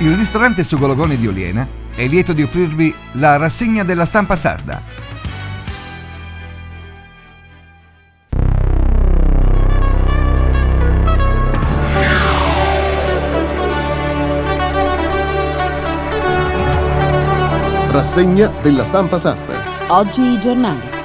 Il ristorante Sugologoni di Oliena è lieto di offrirvi la rassegna della stampa sarda. Rassegna della stampa sarda. Oggi i giornali.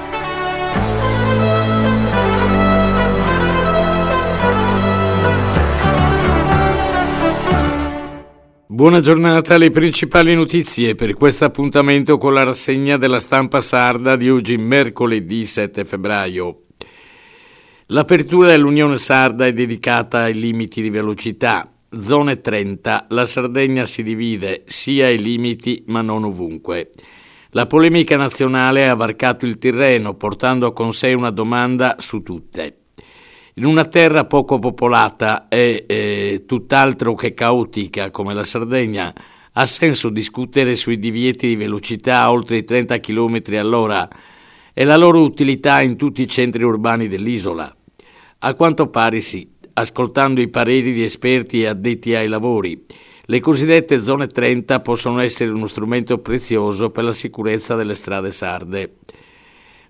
Buona giornata alle principali notizie per questo appuntamento con la rassegna della stampa sarda di oggi mercoledì 7 febbraio. L'apertura dell'Unione Sarda è dedicata ai limiti di velocità. Zone 30, la Sardegna si divide sia ai limiti ma non ovunque. La polemica nazionale ha varcato il terreno portando con sé una domanda su tutte. In una terra poco popolata e eh, tutt'altro che caotica come la Sardegna, ha senso discutere sui divieti di velocità oltre i 30 km all'ora e la loro utilità in tutti i centri urbani dell'isola? A quanto pare sì, ascoltando i pareri di esperti e addetti ai lavori. Le cosiddette zone 30 possono essere uno strumento prezioso per la sicurezza delle strade sarde.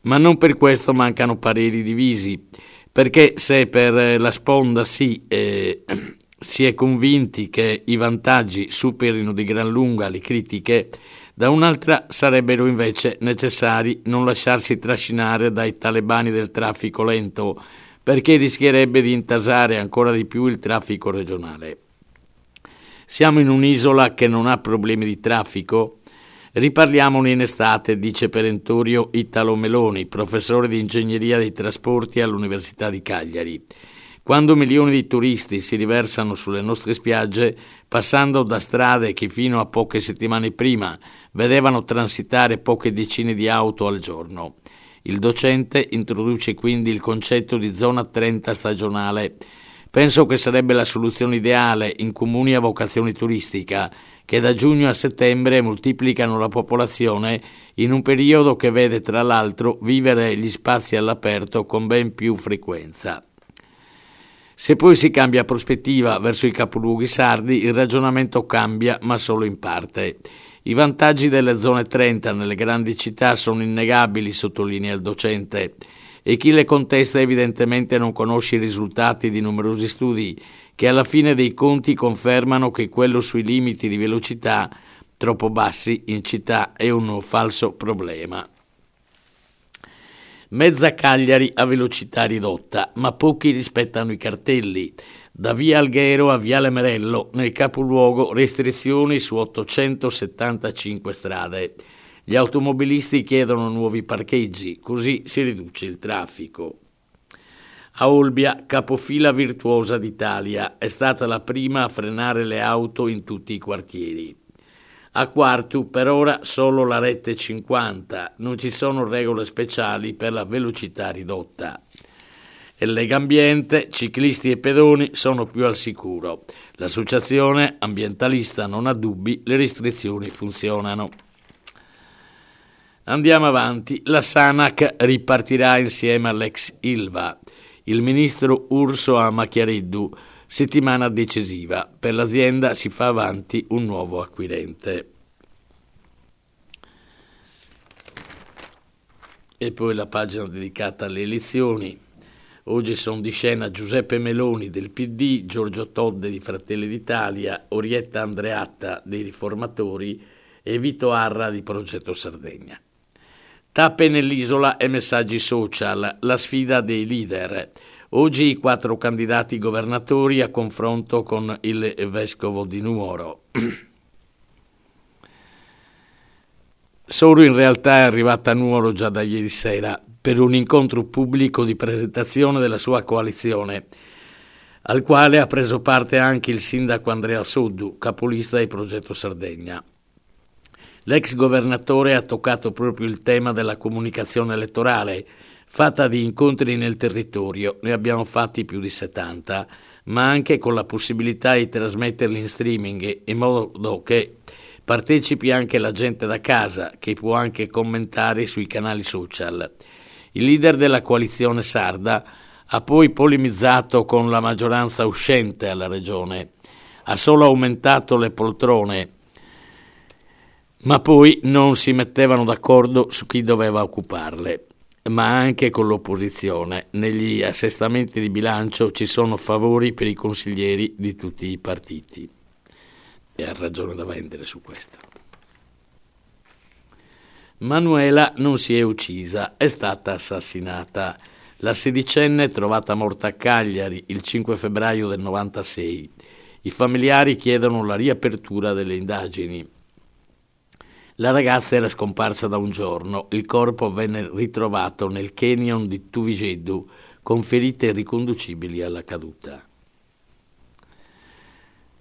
Ma non per questo mancano pareri divisi perché se per la sponda sì, eh, si è convinti che i vantaggi superino di gran lunga le critiche, da un'altra sarebbero invece necessari non lasciarsi trascinare dai talebani del traffico lento, perché rischierebbe di intasare ancora di più il traffico regionale. Siamo in un'isola che non ha problemi di traffico, Riparliamone in estate, dice perentorio Italo Meloni, professore di ingegneria dei trasporti all'Università di Cagliari. Quando milioni di turisti si riversano sulle nostre spiagge, passando da strade che fino a poche settimane prima vedevano transitare poche decine di auto al giorno. Il docente introduce quindi il concetto di zona 30 stagionale. Penso che sarebbe la soluzione ideale in comuni a vocazione turistica che da giugno a settembre moltiplicano la popolazione in un periodo che vede tra l'altro vivere gli spazi all'aperto con ben più frequenza. Se poi si cambia prospettiva verso i capoluoghi sardi, il ragionamento cambia, ma solo in parte. I vantaggi delle zone 30 nelle grandi città sono innegabili, sottolinea il docente, e chi le contesta evidentemente non conosce i risultati di numerosi studi che alla fine dei conti confermano che quello sui limiti di velocità troppo bassi in città è un falso problema. Mezza Cagliari a velocità ridotta, ma pochi rispettano i cartelli. Da via Alghero a viale Merello, nel capoluogo, restrizioni su 875 strade. Gli automobilisti chiedono nuovi parcheggi, così si riduce il traffico. A Olbia, capofila virtuosa d'Italia, è stata la prima a frenare le auto in tutti i quartieri. A Quartu per ora solo la rete 50, non ci sono regole speciali per la velocità ridotta. E Legambiente, ciclisti e pedoni sono più al sicuro. L'associazione ambientalista non ha dubbi, le restrizioni funzionano. Andiamo avanti, la Sanac ripartirà insieme all'ex Ilva il ministro Urso a Macchiareddu, settimana decisiva. Per l'azienda si fa avanti un nuovo acquirente. E poi la pagina dedicata alle elezioni. Oggi sono di scena Giuseppe Meloni del PD, Giorgio Todde di Fratelli d'Italia, Orietta Andreatta dei Riformatori e Vito Arra di Progetto Sardegna. Tappe nell'isola e messaggi social, la sfida dei leader. Oggi i quattro candidati governatori a confronto con il vescovo di Nuoro. Soro in realtà è arrivata a Nuoro già da ieri sera per un incontro pubblico di presentazione della sua coalizione, al quale ha preso parte anche il sindaco Andrea Soddu, capolista del progetto Sardegna. L'ex governatore ha toccato proprio il tema della comunicazione elettorale, fatta di incontri nel territorio, ne abbiamo fatti più di 70, ma anche con la possibilità di trasmetterli in streaming in modo che partecipi anche la gente da casa, che può anche commentare sui canali social. Il leader della coalizione sarda ha poi polemizzato con la maggioranza uscente alla regione ha solo aumentato le poltrone, ma poi non si mettevano d'accordo su chi doveva occuparle ma anche con l'opposizione. Negli assestamenti di bilancio ci sono favori per i consiglieri di tutti i partiti. E ha ragione da vendere su questo. Manuela non si è uccisa, è stata assassinata. La sedicenne è trovata morta a Cagliari il 5 febbraio del 96. I familiari chiedono la riapertura delle indagini. La ragazza era scomparsa da un giorno, il corpo venne ritrovato nel canyon di Tuvigedu con ferite riconducibili alla caduta.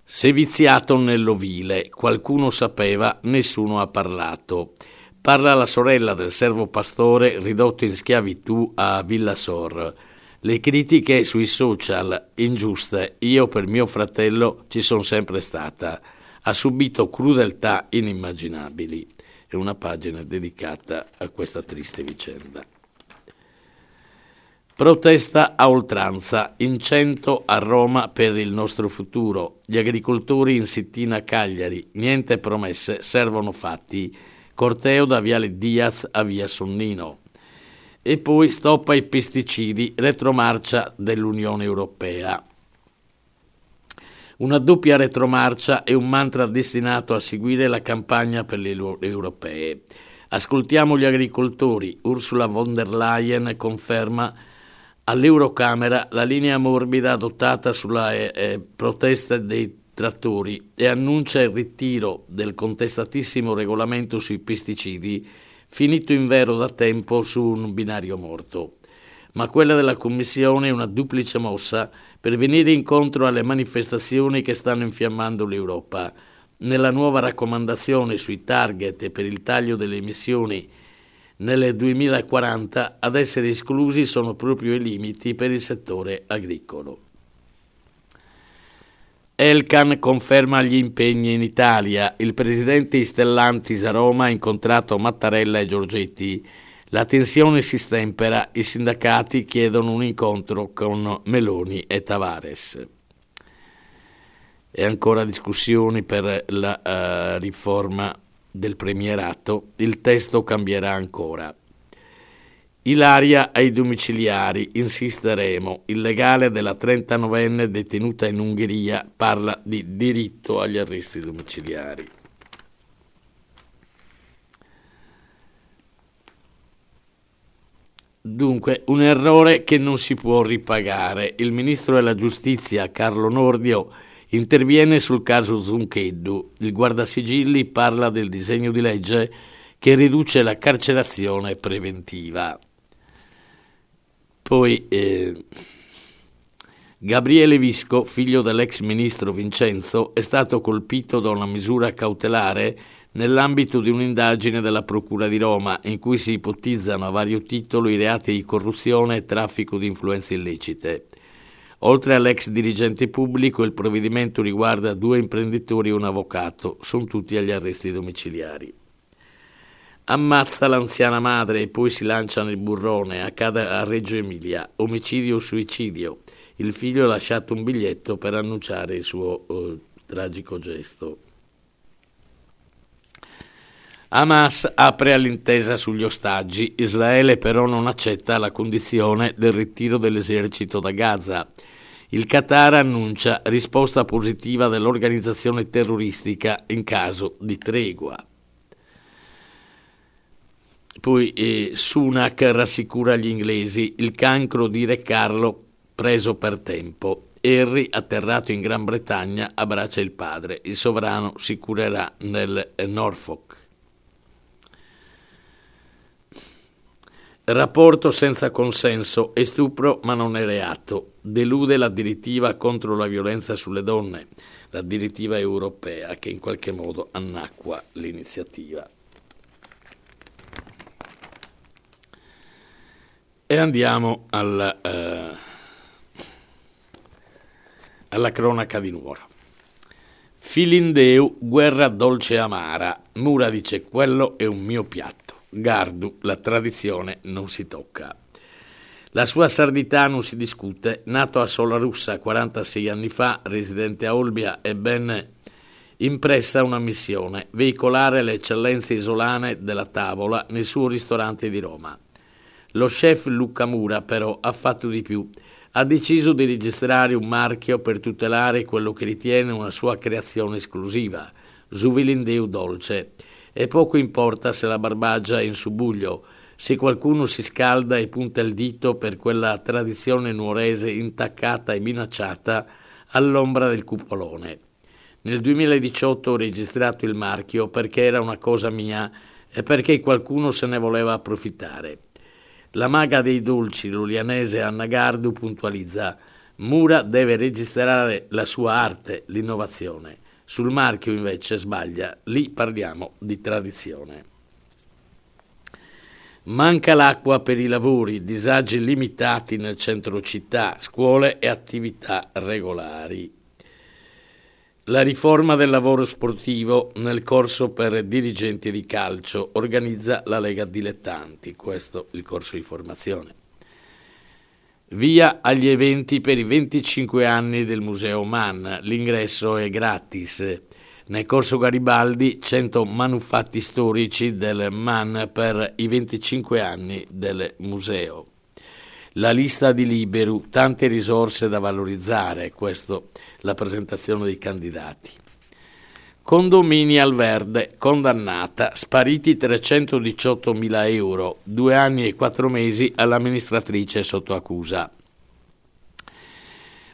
Si è viziato nell'ovile, qualcuno sapeva, nessuno ha parlato. Parla la sorella del servo pastore ridotto in schiavitù a Villa Sor. Le critiche sui social, ingiuste, io per mio fratello ci sono sempre stata ha subito crudeltà inimmaginabili. È una pagina dedicata a questa triste vicenda. Protesta a oltranza, in cento a Roma per il nostro futuro. Gli agricoltori in sittina Cagliari, niente promesse, servono fatti. Corteo da Viale Diaz a Via Sonnino. E poi stop ai pesticidi, retromarcia dell'Unione Europea. Una doppia retromarcia e un mantra destinato a seguire la campagna per le europee. Ascoltiamo gli agricoltori. Ursula von der Leyen conferma all'Eurocamera la linea morbida adottata sulla eh, eh, protesta dei trattori e annuncia il ritiro del contestatissimo regolamento sui pesticidi, finito in vero da tempo su un binario morto. Ma quella della Commissione è una duplice mossa per venire incontro alle manifestazioni che stanno infiammando l'Europa. Nella nuova raccomandazione sui target per il taglio delle emissioni nel 2040 ad essere esclusi sono proprio i limiti per il settore agricolo. Elkan conferma gli impegni in Italia. Il presidente Stellantis a Roma ha incontrato Mattarella e Giorgetti la tensione si stempera, i sindacati chiedono un incontro con Meloni e Tavares. E ancora discussioni per la uh, riforma del premierato, il testo cambierà ancora. Ilaria ai domiciliari, insisteremo. Il legale della 39enne detenuta in Ungheria parla di diritto agli arresti domiciliari. Dunque, un errore che non si può ripagare. Il ministro della giustizia, Carlo Nordio, interviene sul caso Zuncheddu. Il guardasigilli parla del disegno di legge che riduce la carcerazione preventiva. Poi eh, Gabriele Visco, figlio dell'ex ministro Vincenzo, è stato colpito da una misura cautelare nell'ambito di un'indagine della Procura di Roma in cui si ipotizzano a vario titolo i reati di corruzione e traffico di influenze illecite. Oltre all'ex dirigente pubblico, il provvedimento riguarda due imprenditori e un avvocato, sono tutti agli arresti domiciliari. Ammazza l'anziana madre e poi si lancia nel burrone, accade a Reggio Emilia, omicidio o suicidio. Il figlio ha lasciato un biglietto per annunciare il suo uh, tragico gesto. Hamas apre all'intesa sugli ostaggi, Israele però non accetta la condizione del ritiro dell'esercito da Gaza. Il Qatar annuncia risposta positiva dell'organizzazione terroristica in caso di tregua. Poi eh, Sunak rassicura gli inglesi, il cancro di Re Carlo preso per tempo. Harry, atterrato in Gran Bretagna, abbraccia il padre. Il sovrano si curerà nel Norfolk. Rapporto senza consenso è stupro ma non è reato. Delude la direttiva contro la violenza sulle donne, la direttiva europea che in qualche modo annacqua l'iniziativa. E andiamo alla, uh, alla cronaca di Nuoro. Filindeu, guerra dolce e amara. Mura dice quello è un mio piatto. Gardu, la tradizione non si tocca. La sua sardità non si discute, nato a Solarussa 46 anni fa, residente a Olbia ben impressa una missione, veicolare le eccellenze isolane della tavola nel suo ristorante di Roma. Lo chef Luca Mura però ha fatto di più, ha deciso di registrare un marchio per tutelare quello che ritiene una sua creazione esclusiva, Zuvilindeu Dolce, e poco importa se la barbaggia è in subuglio, se qualcuno si scalda e punta il dito per quella tradizione nuorese intaccata e minacciata all'ombra del cupolone. Nel 2018 ho registrato il marchio perché era una cosa mia e perché qualcuno se ne voleva approfittare. La maga dei dolci lulianese Anna Gardu puntualizza Mura deve registrare la sua arte, l'innovazione. Sul marchio invece sbaglia, lì parliamo di tradizione. Manca l'acqua per i lavori, disagi limitati nel centro città, scuole e attività regolari. La riforma del lavoro sportivo nel corso per dirigenti di calcio organizza la Lega Dilettanti, questo il corso di formazione. Via agli eventi per i 25 anni del Museo Man, l'ingresso è gratis. Nel corso Garibaldi 100 manufatti storici del MAN per i 25 anni del museo. La lista di Liberu, tante risorse da valorizzare, questa la presentazione dei candidati. Condomini al verde, condannata, spariti 318 mila euro, due anni e quattro mesi all'amministratrice sotto accusa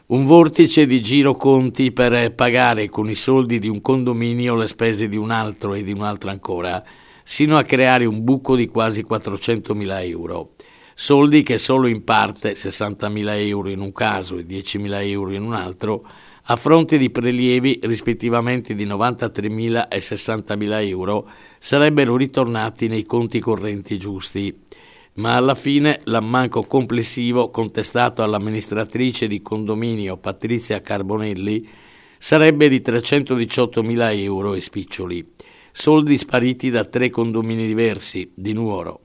un vortice di giro conti per pagare con i soldi di un condominio le spese di un altro e di un altro ancora, sino a creare un buco di quasi 400.000 euro. Soldi che solo in parte, 60.000 euro in un caso e 10.000 euro in un altro, a fronte di prelievi rispettivamente di 93.000 e 60.000 euro, sarebbero ritornati nei conti correnti giusti ma alla fine l'ammanco complessivo contestato all'amministratrice di condominio Patrizia Carbonelli sarebbe di 318.000 euro e spiccioli, soldi spariti da tre condomini diversi di Nuoro,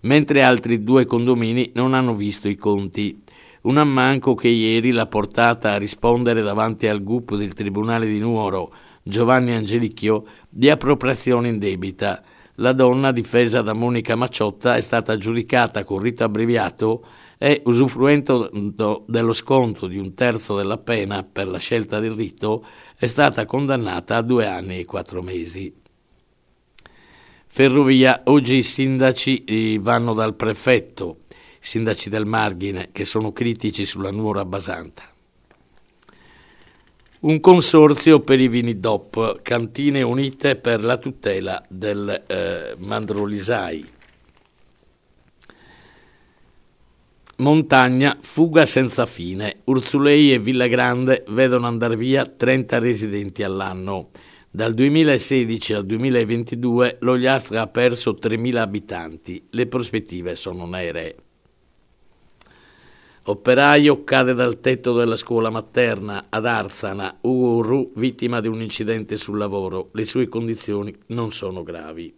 mentre altri due condomini non hanno visto i conti. Un ammanco che ieri l'ha portata a rispondere davanti al GUP del Tribunale di Nuoro, Giovanni Angelicchio, di appropriazione indebita. La donna difesa da Monica Macciotta è stata giudicata con rito abbreviato e, usufruendo dello sconto di un terzo della pena per la scelta del rito, è stata condannata a due anni e quattro mesi. Ferrovia, oggi i sindaci eh, vanno dal prefetto, sindaci del Margine, che sono critici sulla nuora Basanta. Un consorzio per i vini DOP, cantine unite per la tutela del eh, mandrolisai. Montagna, fuga senza fine. Urzulei e Villa Grande vedono andare via 30 residenti all'anno. Dal 2016 al 2022 l'Ogliastra ha perso 3.000 abitanti. Le prospettive sono nere. Operaio cade dal tetto della scuola materna ad Arzana, Uru, vittima di un incidente sul lavoro. Le sue condizioni non sono gravi.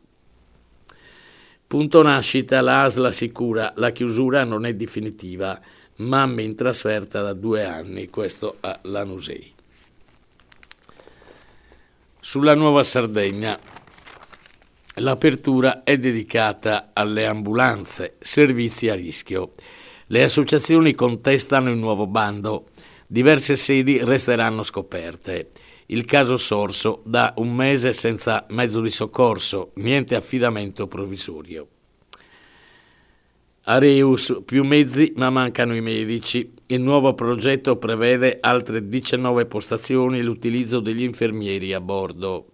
Punto nascita, la ASL assicura la chiusura non è definitiva, mamma in trasferta da due anni, questo a Lanusei. Sulla Nuova Sardegna l'apertura è dedicata alle ambulanze, servizi a rischio. Le associazioni contestano il nuovo bando. Diverse sedi resteranno scoperte. Il caso Sorso da un mese senza mezzo di soccorso, niente affidamento provvisorio. Areus, più mezzi ma mancano i medici. Il nuovo progetto prevede altre 19 postazioni e l'utilizzo degli infermieri a bordo.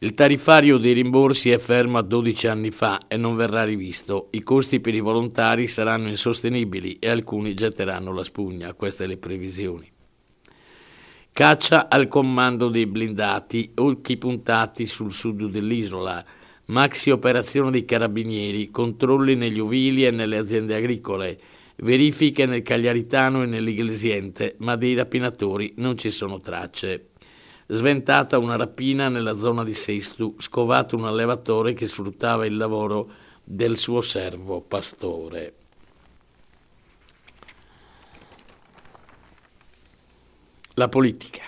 Il tariffario dei rimborsi è fermo a 12 anni fa e non verrà rivisto. I costi per i volontari saranno insostenibili e alcuni getteranno la spugna, queste le previsioni. Caccia al comando dei blindati, occhi puntati sul sud dell'isola, maxi operazione dei carabinieri, controlli negli ovili e nelle aziende agricole, verifiche nel Cagliaritano e nell'Iglesiente, ma dei rapinatori non ci sono tracce sventata una rapina nella zona di Seistu, scovato un allevatore che sfruttava il lavoro del suo servo pastore. La politica.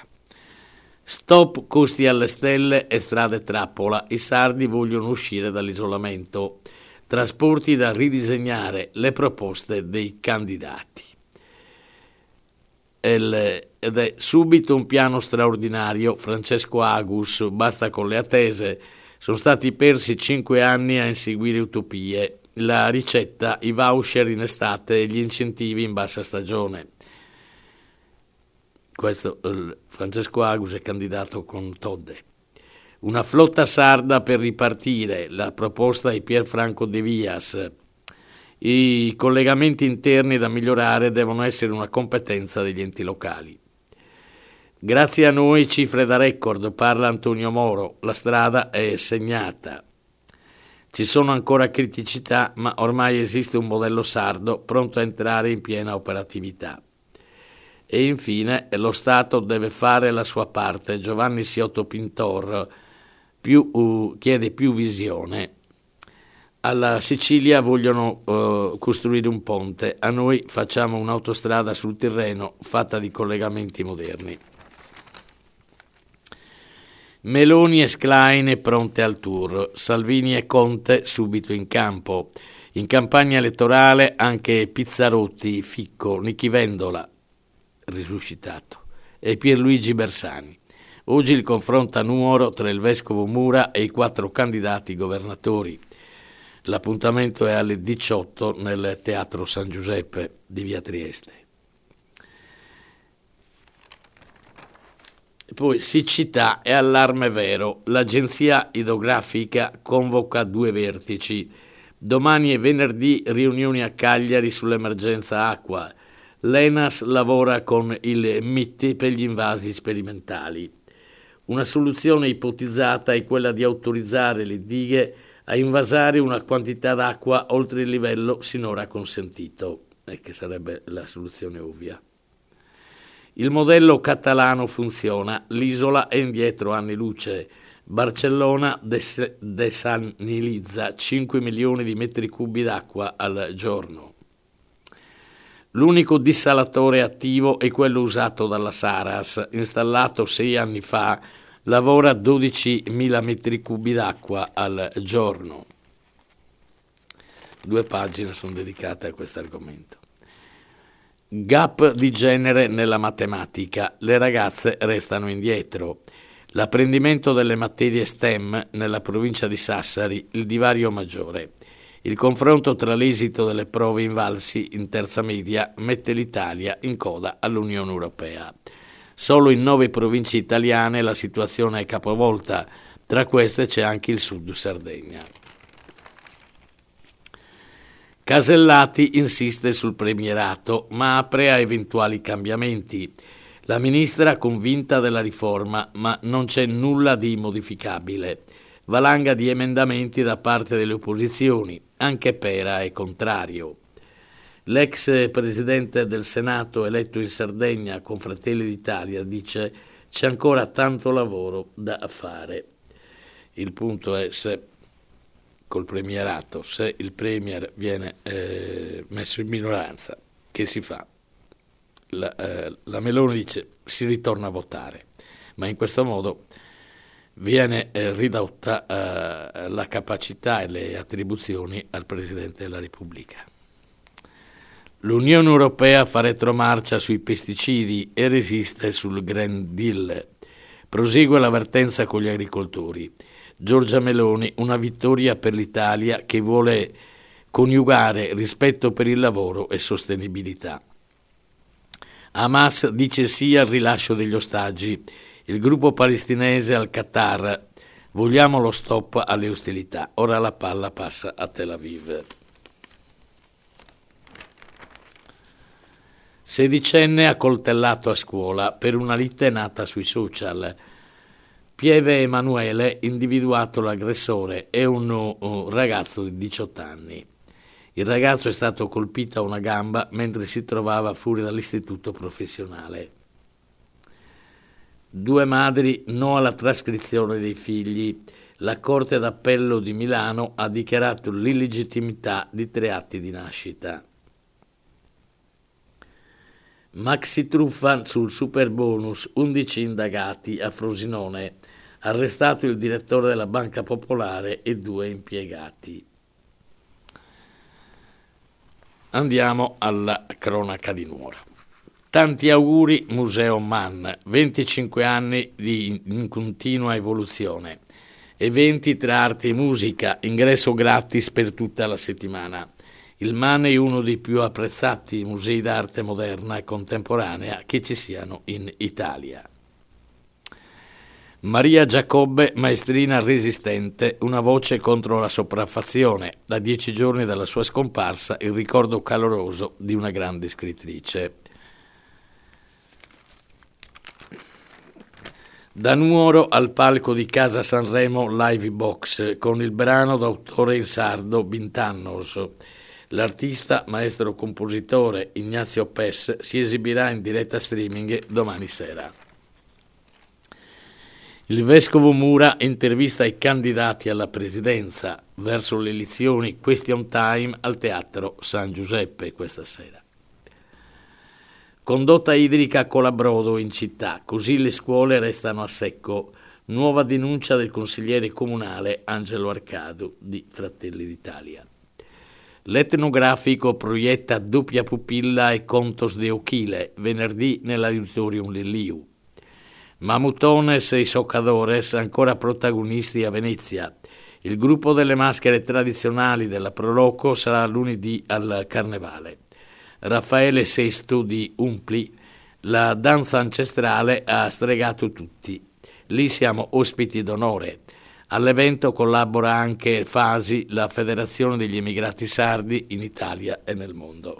Stop costi alle stelle e strade trappola. I sardi vogliono uscire dall'isolamento. Trasporti da ridisegnare le proposte dei candidati ed è subito un piano straordinario. Francesco Agus, basta con le attese. Sono stati persi cinque anni a inseguire utopie. La ricetta, i voucher in estate e gli incentivi in bassa stagione. Questo Francesco Agus è candidato con Todde. Una flotta sarda per ripartire, la proposta di Pierfranco De Vias. I collegamenti interni da migliorare devono essere una competenza degli enti locali. Grazie a noi cifre da record, parla Antonio Moro, la strada è segnata. Ci sono ancora criticità, ma ormai esiste un modello sardo pronto a entrare in piena operatività. E infine lo Stato deve fare la sua parte. Giovanni Siotto Pintor più, uh, chiede più visione. Alla Sicilia vogliono uh, costruire un ponte, a noi facciamo un'autostrada sul terreno fatta di collegamenti moderni. Meloni e Schlein pronte al tour, Salvini e Conte subito in campo. In campagna elettorale anche Pizzarotti, Ficco, Nichi Vendola, risuscitato, e Pierluigi Bersani. Oggi il confronto a Nuoro tra il vescovo Mura e i quattro candidati governatori. L'appuntamento è alle 18 nel Teatro San Giuseppe di Via Trieste. Poi siccità e allarme vero. L'agenzia idrografica convoca due vertici. Domani e venerdì riunioni a Cagliari sull'emergenza acqua. L'ENAS lavora con il MIT per gli invasi sperimentali. Una soluzione ipotizzata è quella di autorizzare le dighe a invasare una quantità d'acqua oltre il livello sinora consentito, e che sarebbe la soluzione ovvia. Il modello catalano funziona, l'isola è indietro anni luce. Barcellona des- desanilizza 5 milioni di metri cubi d'acqua al giorno. L'unico dissalatore attivo è quello usato dalla Saras, installato sei anni fa, lavora 12.000 metri cubi d'acqua al giorno. Due pagine sono dedicate a questo argomento. Gap di genere nella matematica. Le ragazze restano indietro. L'apprendimento delle materie STEM nella provincia di Sassari, il divario maggiore. Il confronto tra l'esito delle prove invalsi in terza media mette l'Italia in coda all'Unione Europea. Solo in nove province italiane la situazione è capovolta, tra queste c'è anche il sud Sardegna. Casellati insiste sul premierato, ma apre a eventuali cambiamenti. La ministra convinta della riforma, ma non c'è nulla di modificabile valanga di emendamenti da parte delle opposizioni, anche Pera è contrario. L'ex presidente del Senato eletto in Sardegna con Fratelli d'Italia dice c'è ancora tanto lavoro da fare. Il punto è se col premierato, se il premier viene eh, messo in minoranza, che si fa? La, eh, la Meloni dice si ritorna a votare, ma in questo modo viene eh, ridotta eh, la capacità e le attribuzioni al Presidente della Repubblica. L'Unione Europea fa retromarcia sui pesticidi e resiste sul Green Deal. Prosegue l'avvertenza con gli agricoltori. Giorgia Meloni, una vittoria per l'Italia che vuole coniugare rispetto per il lavoro e sostenibilità. Hamas dice sì al rilascio degli ostaggi il gruppo palestinese al Qatar. Vogliamo lo stop alle ostilità. Ora la palla passa a Tel Aviv. Sedicenne accoltellato a scuola per una lite nata sui social. Pieve Emanuele, individuato l'aggressore, è un, un ragazzo di 18 anni. Il ragazzo è stato colpito a una gamba mentre si trovava fuori dall'istituto professionale. Due madri no alla trascrizione dei figli. La Corte d'Appello di Milano ha dichiarato l'illegittimità di tre atti di nascita. Maxi truffa sul super bonus, 11 indagati a Frosinone, arrestato il direttore della Banca Popolare e due impiegati. Andiamo alla cronaca di Nuora. Tanti auguri Museo Mann, 25 anni di in continua evoluzione. Eventi tra arte e musica, ingresso gratis per tutta la settimana. Il MAN è uno dei più apprezzati musei d'arte moderna e contemporanea che ci siano in Italia. Maria Giacobbe, maestrina resistente, una voce contro la sopraffazione. Da dieci giorni dalla sua scomparsa, il ricordo caloroso di una grande scrittrice. Da Nuoro al palco di Casa Sanremo Live Box con il brano d'autore in sardo Bintannos. L'artista, maestro compositore Ignazio Pes si esibirà in diretta streaming domani sera. Il vescovo Mura intervista i candidati alla presidenza verso le elezioni Question Time al Teatro San Giuseppe questa sera. Condotta idrica colabrodo in città, così le scuole restano a secco. Nuova denuncia del consigliere comunale Angelo Arcado di Fratelli d'Italia. L'etnografico proietta Doppia pupilla e Contos de Ochile, venerdì nell'auditorium Lelliu. Mamutones e i Soccadores ancora protagonisti a Venezia. Il gruppo delle maschere tradizionali della Proloco sarà lunedì al Carnevale. Raffaele VI di Umpli, la danza ancestrale ha stregato tutti. Lì siamo ospiti d'onore. All'evento collabora anche Fasi, la Federazione degli Emigrati Sardi in Italia e nel mondo.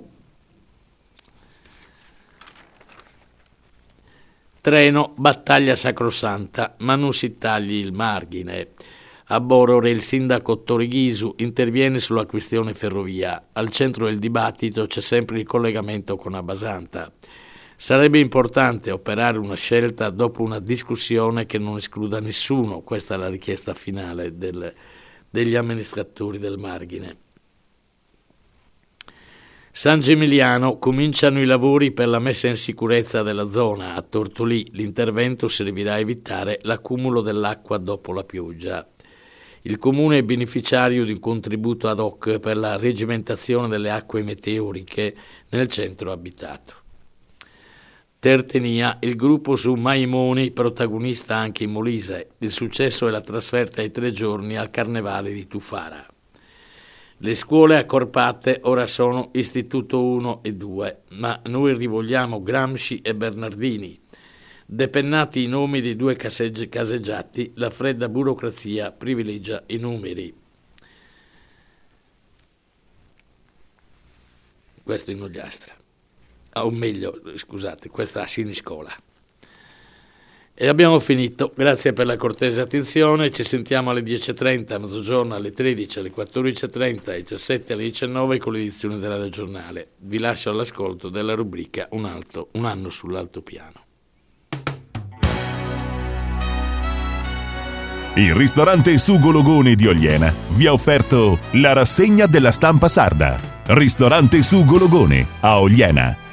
Treno, battaglia sacrosanta, ma non si tagli il margine. A Borore il sindaco Torighisu interviene sulla questione ferrovia. Al centro del dibattito c'è sempre il collegamento con Abasanta. Sarebbe importante operare una scelta dopo una discussione che non escluda nessuno, questa è la richiesta finale del, degli amministratori del margine. San Gemiliano cominciano i lavori per la messa in sicurezza della zona. A Tortolì l'intervento servirà a evitare l'accumulo dell'acqua dopo la pioggia. Il comune è beneficiario di un contributo ad hoc per la regimentazione delle acque meteoriche nel centro abitato. Tertenia, il gruppo su Maimoni, protagonista anche in Molise. Il successo è la trasferta ai tre giorni al Carnevale di Tufara. Le scuole accorpate ora sono Istituto 1 e 2, ma noi rivogliamo Gramsci e Bernardini. Depennati i nomi dei due caseggiati, la fredda burocrazia privilegia i numeri. Questo in Ogliastra o meglio, scusate, questa a Siniscola. E abbiamo finito, grazie per la cortese attenzione, ci sentiamo alle 10.30, a mezzogiorno, alle 13, alle 14.30, alle 17, alle 19 con l'edizione della Radio Giornale. Vi lascio all'ascolto della rubrica Un, alto, un anno sull'altopiano. Il ristorante Sugo Logone di Ogliena vi ha offerto la rassegna della stampa sarda. Ristorante Sugo Logone a Ogliena